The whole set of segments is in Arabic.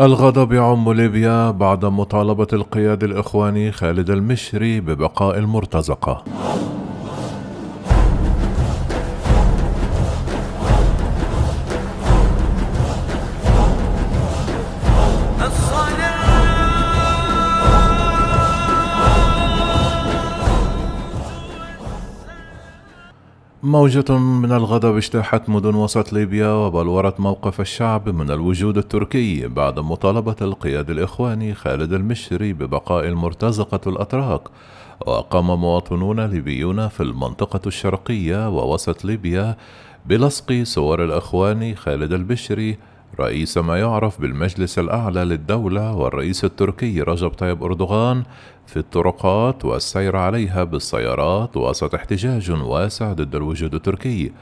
الغضب يعم ليبيا بعد مطالبة القيادي الإخواني خالد المشري ببقاء المرتزقة. موجة من الغضب اجتاحت مدن وسط ليبيا وبلورت موقف الشعب من الوجود التركي بعد مطالبة القيادي الإخواني خالد المشري ببقاء المرتزقة الأتراك وقام مواطنون ليبيون في المنطقة الشرقية ووسط ليبيا بلصق صور الإخوان خالد البشري رئيس ما يعرف بالمجلس الأعلى للدولة والرئيس التركي رجب طيب أردوغان في الطرقات والسير عليها بالسيارات وسط احتجاج واسع ضد الوجود التركي.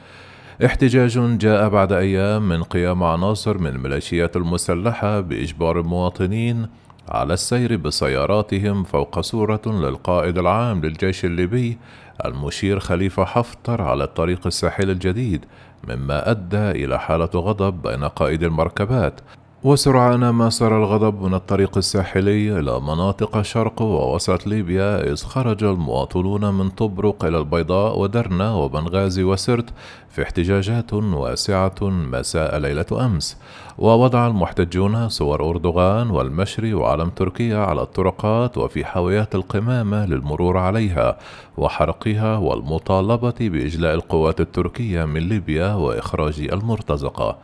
احتجاج جاء بعد أيام من قيام عناصر من الميليشيات المسلحة بإجبار المواطنين على السير بسياراتهم فوق صورة للقائد العام للجيش الليبي المشير خليفة حفتر على الطريق الساحلي الجديد مما أدى إلى حالة غضب بين قائد المركبات وسرعان ما سار الغضب من الطريق الساحلي إلى مناطق شرق ووسط ليبيا إذ خرج المواطنون من طبرق إلى البيضاء ودرنا وبنغازي وسرت في احتجاجات واسعة مساء ليلة أمس. ووضع المحتجون صور أردوغان والمشري وعلم تركيا على الطرقات وفي حاويات القمامة للمرور عليها وحرقها والمطالبة بإجلاء القوات التركية من ليبيا وإخراج المرتزقة.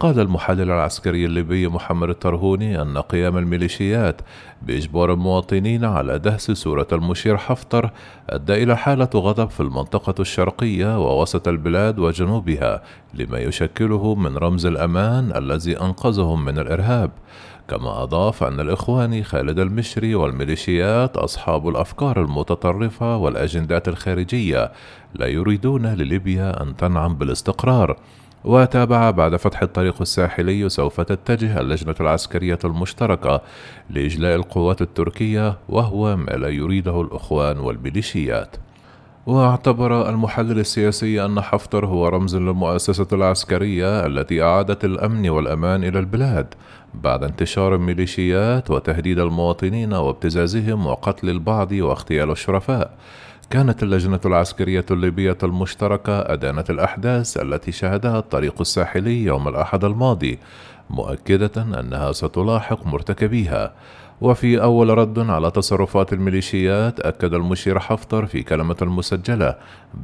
قال المحلل العسكري الليبي محمد الترهوني أن قيام الميليشيات بإجبار المواطنين على دهس صورة المشير حفتر أدى إلى حالة غضب في المنطقة الشرقية ووسط البلاد وجنوبها لما يشكله من رمز الأمان الذي أنقذهم من الإرهاب. كما أضاف أن الإخواني خالد المشري والميليشيات أصحاب الأفكار المتطرفة والأجندات الخارجية لا يريدون لليبيا أن تنعم بالاستقرار. وتابع بعد فتح الطريق الساحلي سوف تتجه اللجنة العسكرية المشتركة لإجلاء القوات التركية وهو ما لا يريده الإخوان والميليشيات. واعتبر المحلل السياسي أن حفتر هو رمز للمؤسسة العسكرية التي أعادت الأمن والأمان إلى البلاد بعد انتشار الميليشيات وتهديد المواطنين وابتزازهم وقتل البعض واغتيال الشرفاء. كانت اللجنة العسكرية الليبية المشتركة أدانت الأحداث التي شهدها الطريق الساحلي يوم الأحد الماضي مؤكدة أنها ستلاحق مرتكبيها. وفي أول رد على تصرفات الميليشيات أكد المشير حفتر في كلمة مسجلة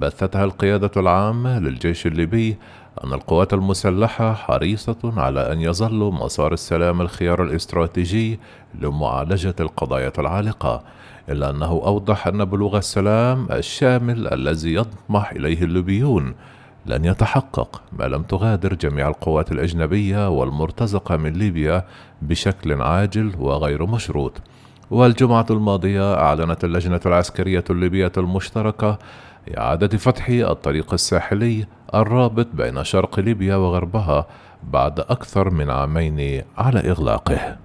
بثتها القيادة العامة للجيش الليبي أن القوات المسلحة حريصة على أن يظل مسار السلام الخيار الاستراتيجي لمعالجة القضايا العالقة إلا أنه أوضح أن بلوغ السلام الشامل الذي يطمح إليه الليبيون لن يتحقق ما لم تغادر جميع القوات الأجنبية والمرتزقة من ليبيا بشكل عاجل وغير مشروط. والجمعة الماضية أعلنت اللجنة العسكرية الليبية المشتركة إعادة فتح الطريق الساحلي الرابط بين شرق ليبيا وغربها بعد أكثر من عامين على إغلاقه.